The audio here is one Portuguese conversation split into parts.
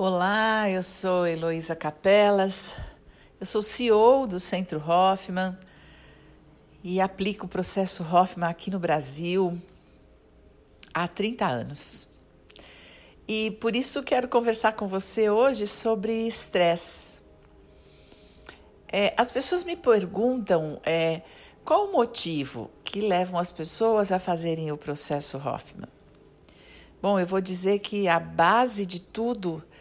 Olá, eu sou Heloísa Capelas, eu sou CEO do Centro Hoffman e aplico o processo Hoffman aqui no Brasil há 30 anos. E por isso quero conversar com você hoje sobre estresse. É, as pessoas me perguntam é, qual o motivo que levam as pessoas a fazerem o processo Hoffman. Bom, eu vou dizer que a base de tudo é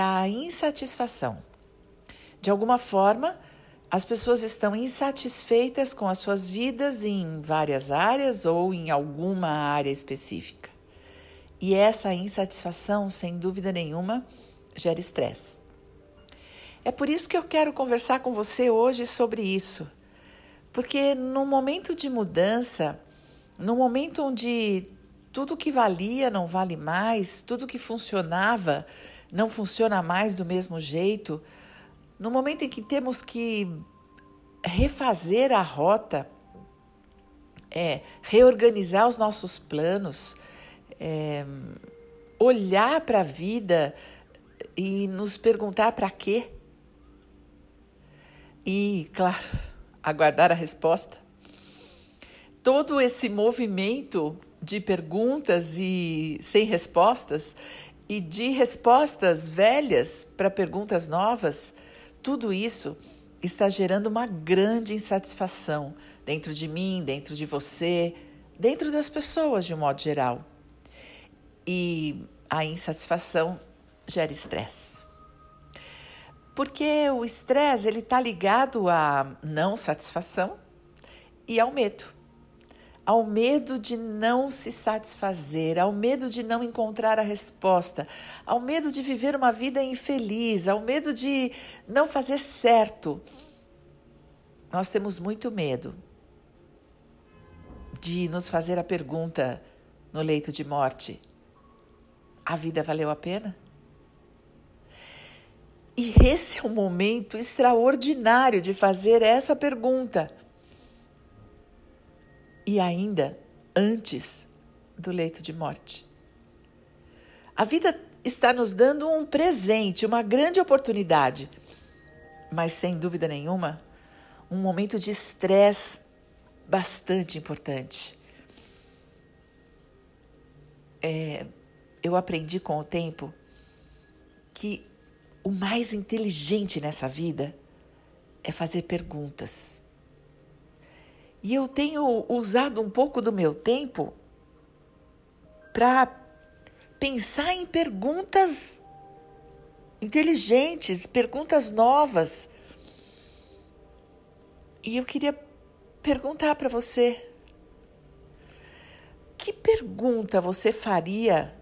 a insatisfação. De alguma forma, as pessoas estão insatisfeitas com as suas vidas em várias áreas ou em alguma área específica. E essa insatisfação, sem dúvida nenhuma, gera estresse. É por isso que eu quero conversar com você hoje sobre isso. Porque no momento de mudança, no momento onde tudo que valia não vale mais, tudo que funcionava não funciona mais do mesmo jeito, no momento em que temos que refazer a rota, é, reorganizar os nossos planos, é, olhar para a vida e nos perguntar para quê? E, claro, aguardar a resposta. Todo esse movimento de perguntas e sem respostas e de respostas velhas para perguntas novas, tudo isso está gerando uma grande insatisfação dentro de mim, dentro de você, dentro das pessoas de um modo geral. E a insatisfação gera estresse. Porque o estresse ele está ligado à não satisfação e ao medo ao medo de não se satisfazer, ao medo de não encontrar a resposta, ao medo de viver uma vida infeliz, ao medo de não fazer certo. Nós temos muito medo de nos fazer a pergunta no leito de morte: a vida valeu a pena? E esse é um momento extraordinário de fazer essa pergunta e ainda antes do leito de morte. A vida está nos dando um presente, uma grande oportunidade, mas sem dúvida nenhuma, um momento de estresse bastante importante. É, eu aprendi com o tempo que o mais inteligente nessa vida é fazer perguntas. E eu tenho usado um pouco do meu tempo para pensar em perguntas inteligentes, perguntas novas. E eu queria perguntar para você: que pergunta você faria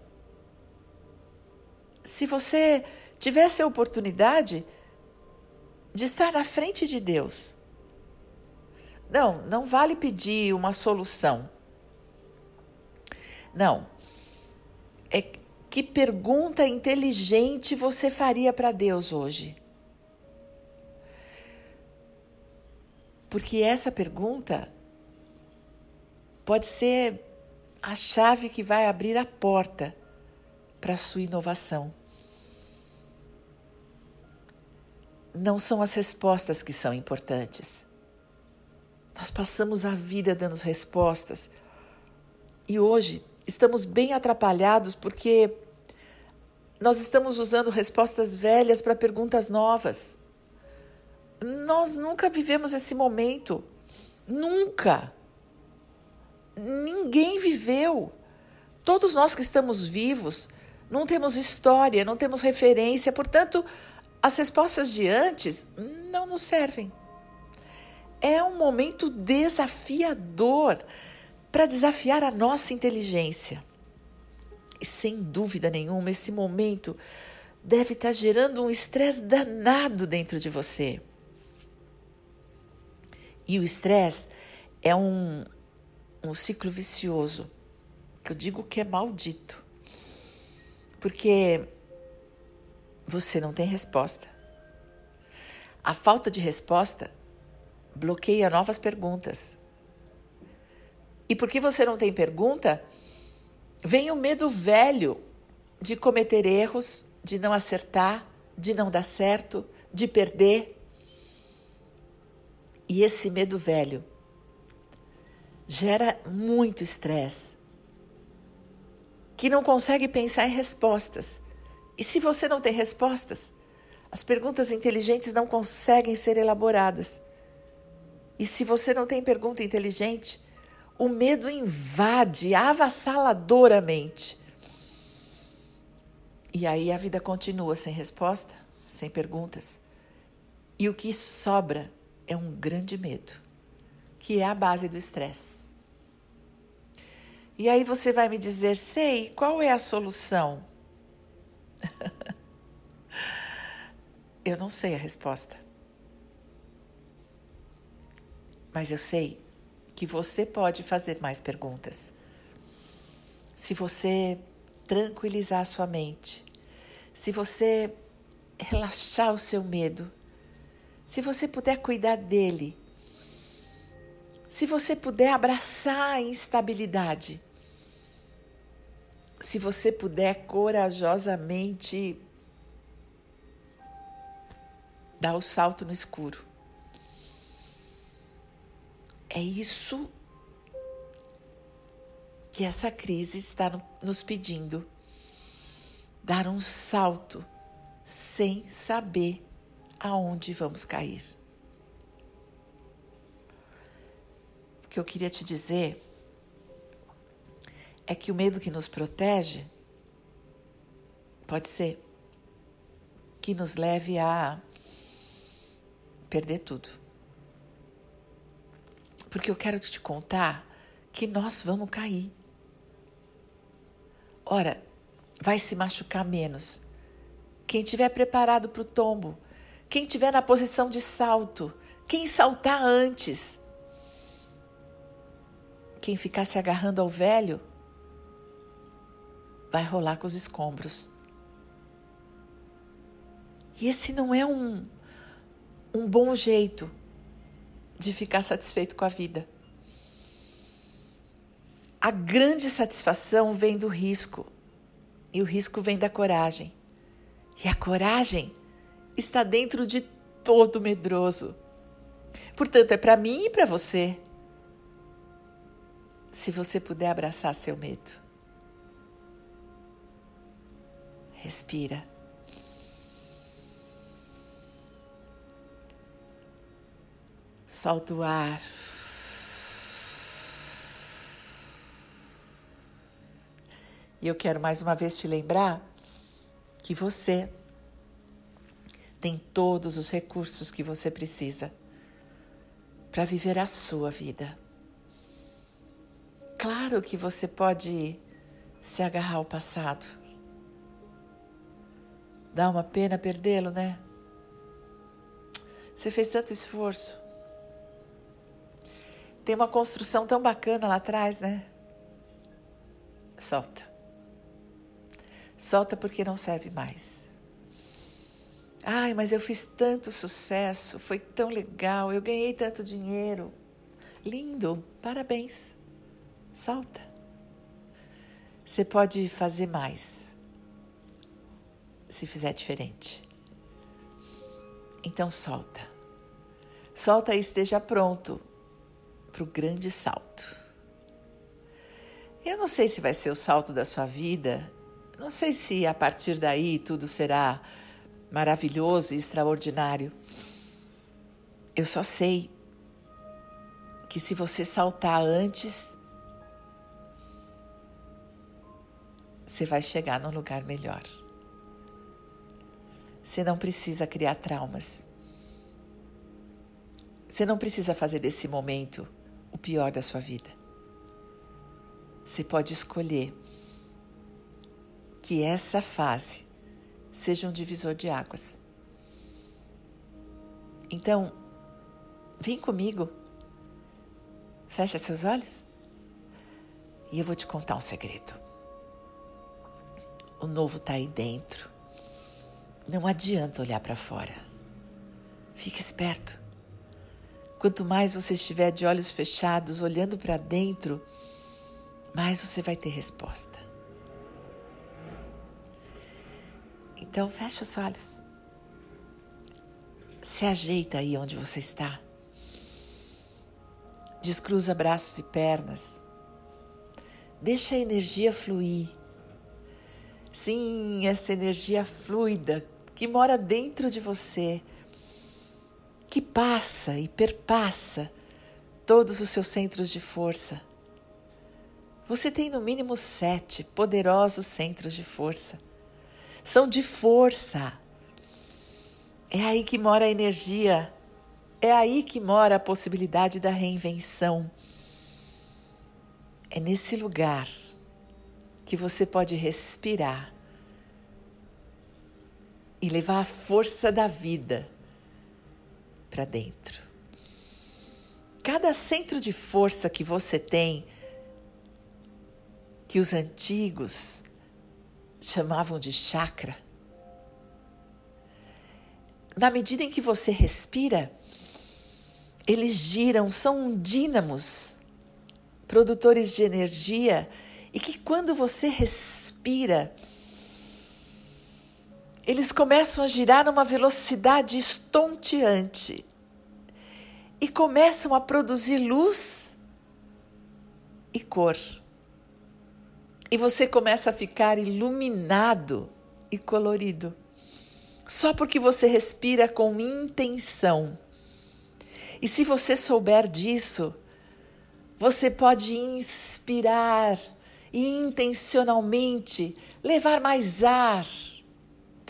se você tivesse a oportunidade de estar na frente de Deus? Não, não vale pedir uma solução. Não. É que pergunta inteligente você faria para Deus hoje? Porque essa pergunta pode ser a chave que vai abrir a porta para a sua inovação. Não são as respostas que são importantes nós passamos a vida dando respostas. E hoje estamos bem atrapalhados porque nós estamos usando respostas velhas para perguntas novas. Nós nunca vivemos esse momento. Nunca. Ninguém viveu. Todos nós que estamos vivos não temos história, não temos referência, portanto, as respostas de antes não nos servem é um momento desafiador para desafiar a nossa inteligência. E sem dúvida nenhuma, esse momento deve estar tá gerando um estresse danado dentro de você. E o estresse é um, um ciclo vicioso, que eu digo que é maldito. Porque você não tem resposta. A falta de resposta bloqueia novas perguntas. E porque você não tem pergunta, vem o medo velho de cometer erros de não acertar, de não dar certo, de perder. E esse medo velho gera muito estresse, que não consegue pensar em respostas. E se você não tem respostas, as perguntas inteligentes não conseguem ser elaboradas. E se você não tem pergunta inteligente, o medo invade avassaladoramente. E aí a vida continua sem resposta, sem perguntas. E o que sobra é um grande medo, que é a base do estresse. E aí você vai me dizer, sei, qual é a solução? eu não sei a resposta. Mas eu sei que você pode fazer mais perguntas. Se você tranquilizar a sua mente, se você relaxar o seu medo, se você puder cuidar dele, se você puder abraçar a instabilidade, se você puder corajosamente dar o salto no escuro. É isso que essa crise está nos pedindo. Dar um salto sem saber aonde vamos cair. O que eu queria te dizer é que o medo que nos protege pode ser que nos leve a perder tudo. Porque eu quero te contar que nós vamos cair. Ora, vai se machucar menos. Quem estiver preparado para o tombo, quem estiver na posição de salto, quem saltar antes, quem ficar se agarrando ao velho, vai rolar com os escombros. E esse não é um, um bom jeito de ficar satisfeito com a vida. A grande satisfação vem do risco, e o risco vem da coragem. E a coragem está dentro de todo medroso. Portanto, é para mim e para você. Se você puder abraçar seu medo. Respira. Solta o ar. E eu quero mais uma vez te lembrar que você tem todos os recursos que você precisa para viver a sua vida. Claro que você pode se agarrar ao passado. Dá uma pena perdê-lo, né? Você fez tanto esforço. Tem uma construção tão bacana lá atrás, né? Solta. Solta porque não serve mais. Ai, mas eu fiz tanto sucesso, foi tão legal, eu ganhei tanto dinheiro. Lindo, parabéns. Solta. Você pode fazer mais se fizer diferente. Então solta. Solta e esteja pronto para o grande salto. Eu não sei se vai ser o salto da sua vida não sei se a partir daí tudo será maravilhoso e extraordinário. Eu só sei que se você saltar antes, você vai chegar num lugar melhor. Você não precisa criar traumas. Você não precisa fazer desse momento pior da sua vida. Você pode escolher que essa fase seja um divisor de águas. Então, vem comigo, fecha seus olhos e eu vou te contar um segredo. O novo está aí dentro. Não adianta olhar para fora. Fique esperto. Quanto mais você estiver de olhos fechados, olhando para dentro, mais você vai ter resposta. Então fecha os olhos. Se ajeita aí onde você está. Descruza braços e pernas. Deixa a energia fluir. Sim, essa energia fluida que mora dentro de você, que passa e perpassa todos os seus centros de força. Você tem no mínimo sete poderosos centros de força. São de força. É aí que mora a energia. É aí que mora a possibilidade da reinvenção. É nesse lugar que você pode respirar e levar a força da vida para dentro. Cada centro de força que você tem, que os antigos chamavam de chakra, na medida em que você respira, eles giram, são dínamos, produtores de energia, e que quando você respira, eles começam a girar numa velocidade estonteante e começam a produzir luz e cor. E você começa a ficar iluminado e colorido só porque você respira com intenção. E se você souber disso, você pode inspirar e intencionalmente levar mais ar,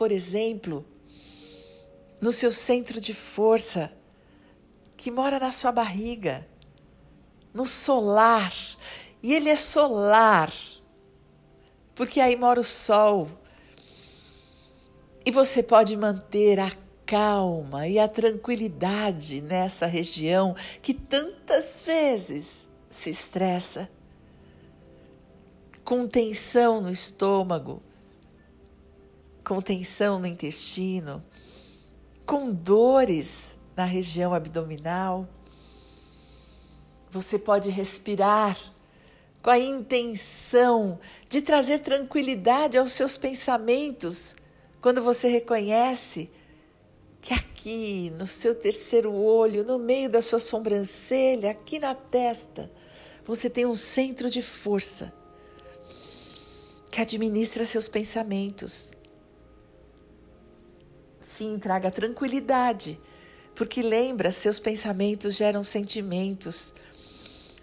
por exemplo, no seu centro de força, que mora na sua barriga, no solar. E ele é solar, porque aí mora o sol e você pode manter a calma e a tranquilidade nessa região que tantas vezes se estressa, com tensão no estômago, com tensão no intestino, com dores na região abdominal. Você pode respirar com a intenção de trazer tranquilidade aos seus pensamentos quando você reconhece que aqui no seu terceiro olho, no meio da sua sobrancelha, aqui na testa, você tem um centro de força que administra seus pensamentos. Sim, traga tranquilidade, porque lembra, seus pensamentos geram sentimentos.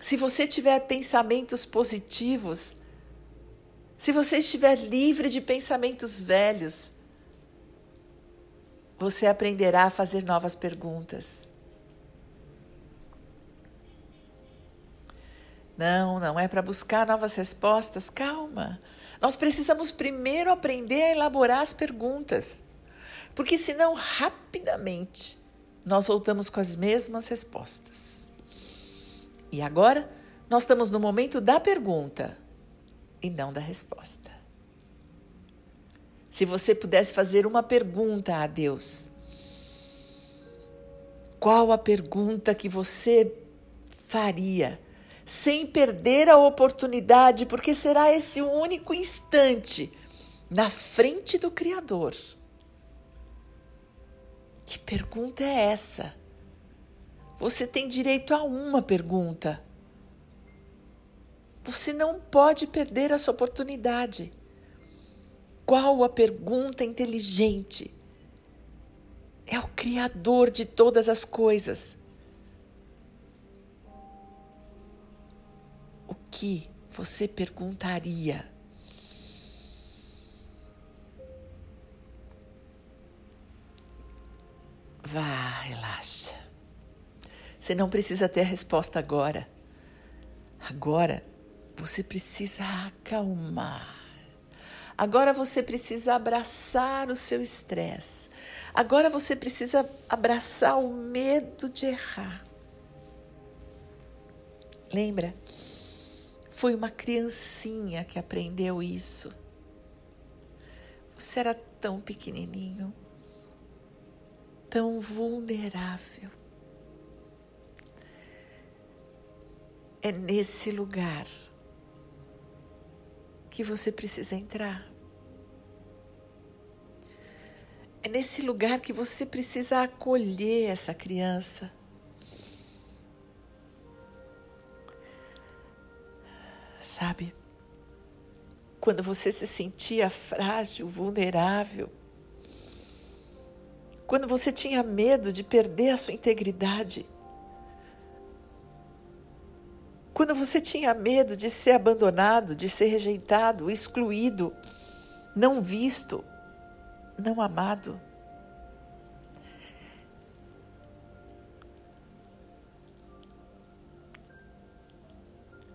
Se você tiver pensamentos positivos, se você estiver livre de pensamentos velhos, você aprenderá a fazer novas perguntas. Não, não é para buscar novas respostas. Calma. Nós precisamos primeiro aprender a elaborar as perguntas. Porque senão, rapidamente, nós voltamos com as mesmas respostas. E agora, nós estamos no momento da pergunta e não da resposta. Se você pudesse fazer uma pergunta a Deus, qual a pergunta que você faria? Sem perder a oportunidade, porque será esse único instante na frente do Criador. Que pergunta é essa? Você tem direito a uma pergunta. Você não pode perder essa oportunidade. Qual a pergunta inteligente? É o Criador de todas as coisas. O que você perguntaria? Vá, relaxa. Você não precisa ter a resposta agora. Agora você precisa acalmar. Agora você precisa abraçar o seu estresse. Agora você precisa abraçar o medo de errar. Lembra? Foi uma criancinha que aprendeu isso. Você era tão pequenininho, tão vulnerável. É nesse lugar que você precisa entrar. É nesse lugar que você precisa acolher essa criança. Sabe? Quando você se sentia frágil, vulnerável, quando você tinha medo de perder a sua integridade, quando você tinha medo de ser abandonado, de ser rejeitado, excluído, não visto, não amado.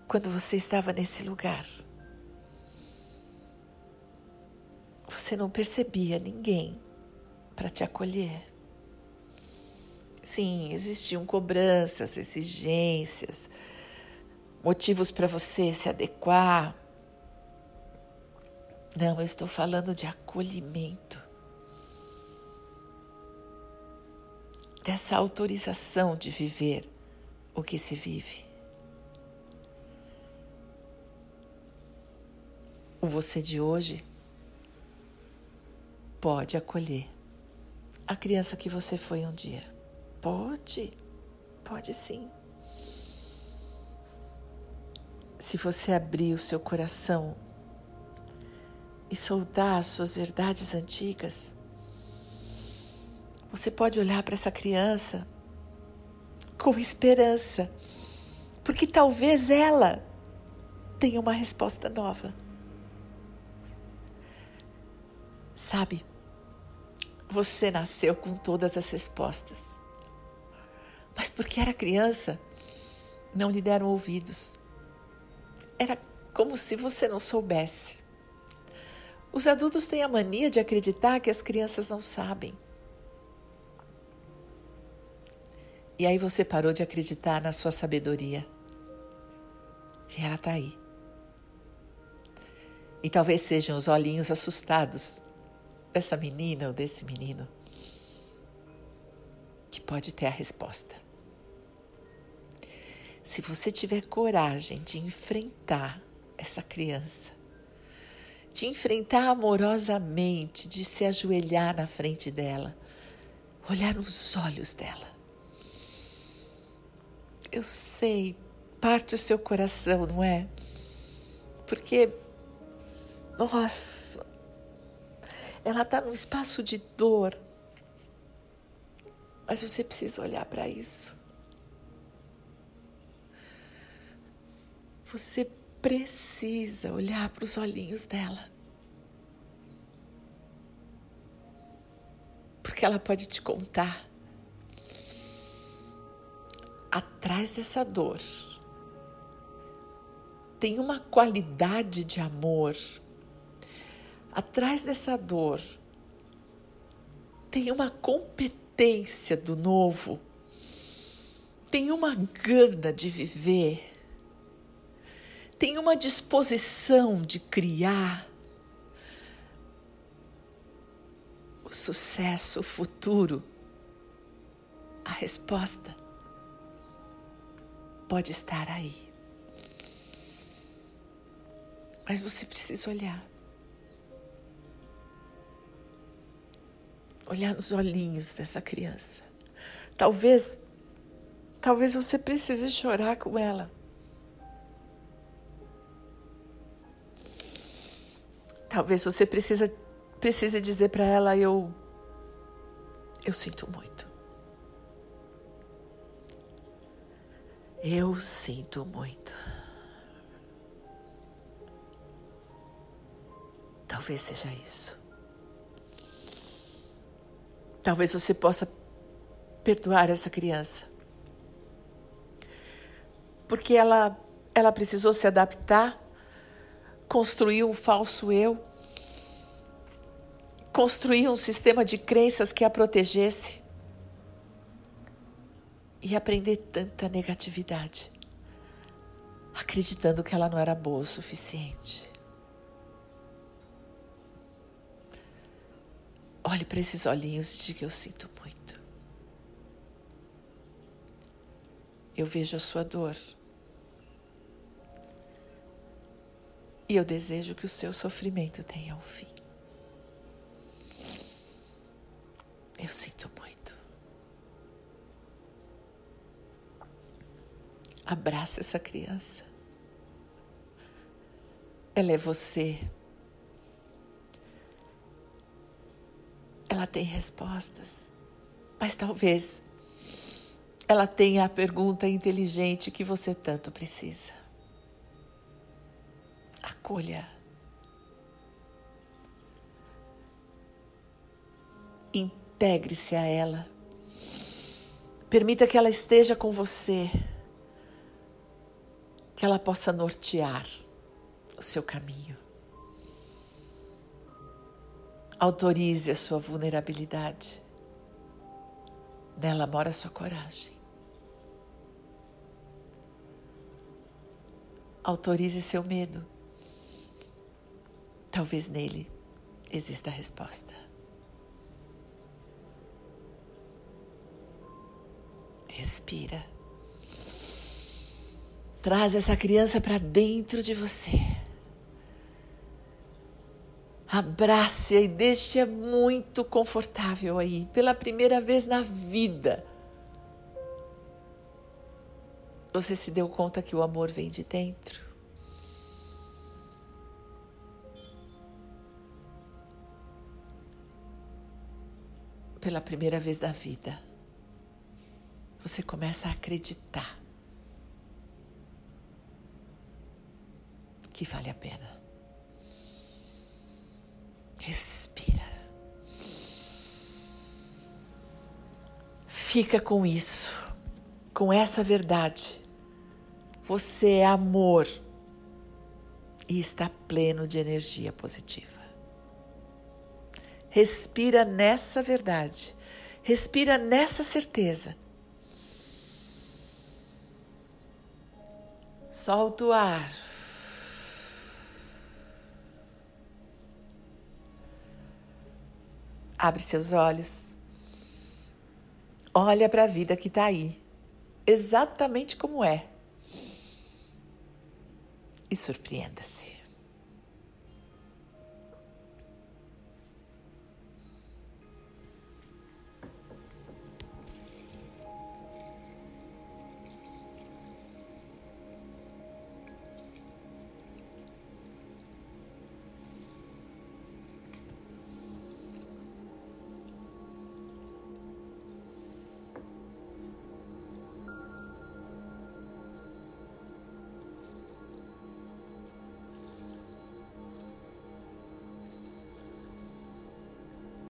Quando você estava nesse lugar, você não percebia ninguém para te acolher. Sim, existiam cobranças, exigências, motivos para você se adequar. Não, eu estou falando de acolhimento. Dessa autorização de viver o que se vive. O você de hoje pode acolher a criança que você foi um dia. Pode, pode sim. Se você abrir o seu coração e soltar as suas verdades antigas, você pode olhar para essa criança com esperança, porque talvez ela tenha uma resposta nova. Sabe, você nasceu com todas as respostas, mas porque era criança, não lhe deram ouvidos. Era como se você não soubesse. Os adultos têm a mania de acreditar que as crianças não sabem. E aí você parou de acreditar na sua sabedoria. E ela está aí. E talvez sejam os olhinhos assustados dessa menina ou desse menino que pode ter a resposta. Se você tiver coragem de enfrentar essa criança, de enfrentar amorosamente, de se ajoelhar na frente dela, olhar nos olhos dela. Eu sei, parte o seu coração, não é? Porque, nossa, ela está num espaço de dor, mas você precisa olhar para isso. Você precisa olhar para os olhinhos dela. Porque ela pode te contar. Atrás dessa dor tem uma qualidade de amor. Atrás dessa dor tem uma competência do novo. Tem uma gana de viver tem uma disposição de criar o sucesso futuro, a resposta pode estar aí. Mas você precisa olhar. Olhar nos olhinhos dessa criança. Talvez, talvez você precise chorar com ela. Talvez você precisa, precise dizer para ela: eu, eu sinto muito. Eu sinto muito. Talvez seja isso. Talvez você possa perdoar essa criança. Porque ela ela precisou se adaptar construir um falso eu, construir um sistema de crenças que a protegesse e aprender tanta negatividade, acreditando que ela não era boa o suficiente. Olhe para esses olhinhos e diga: Eu sinto muito. Eu vejo a sua dor. E eu desejo que o seu sofrimento tenha um fim. Eu sinto muito. Abraça essa criança. Ela é você. Ela tem respostas, mas talvez ela tenha a pergunta inteligente que você tanto precisa. Acolha. Integre-se a ela. Permita que ela esteja com você, que ela possa nortear o seu caminho. Autorize a sua vulnerabilidade. Nela mora a sua coragem. Autorize seu medo. Talvez nele exista a resposta. Respira. Traz essa criança para dentro de você. Abrace-a e deixe-a muito confortável aí, pela primeira vez na vida. Você se deu conta que o amor vem de dentro? Pela primeira vez na vida, você começa a acreditar que vale a pena. Respira. Fica com isso, com essa verdade. Você é amor e está pleno de energia positiva. Respira nessa verdade, respira nessa certeza. Solta o ar. Abre seus olhos. Olha para a vida que está aí, exatamente como é. E surpreenda-se.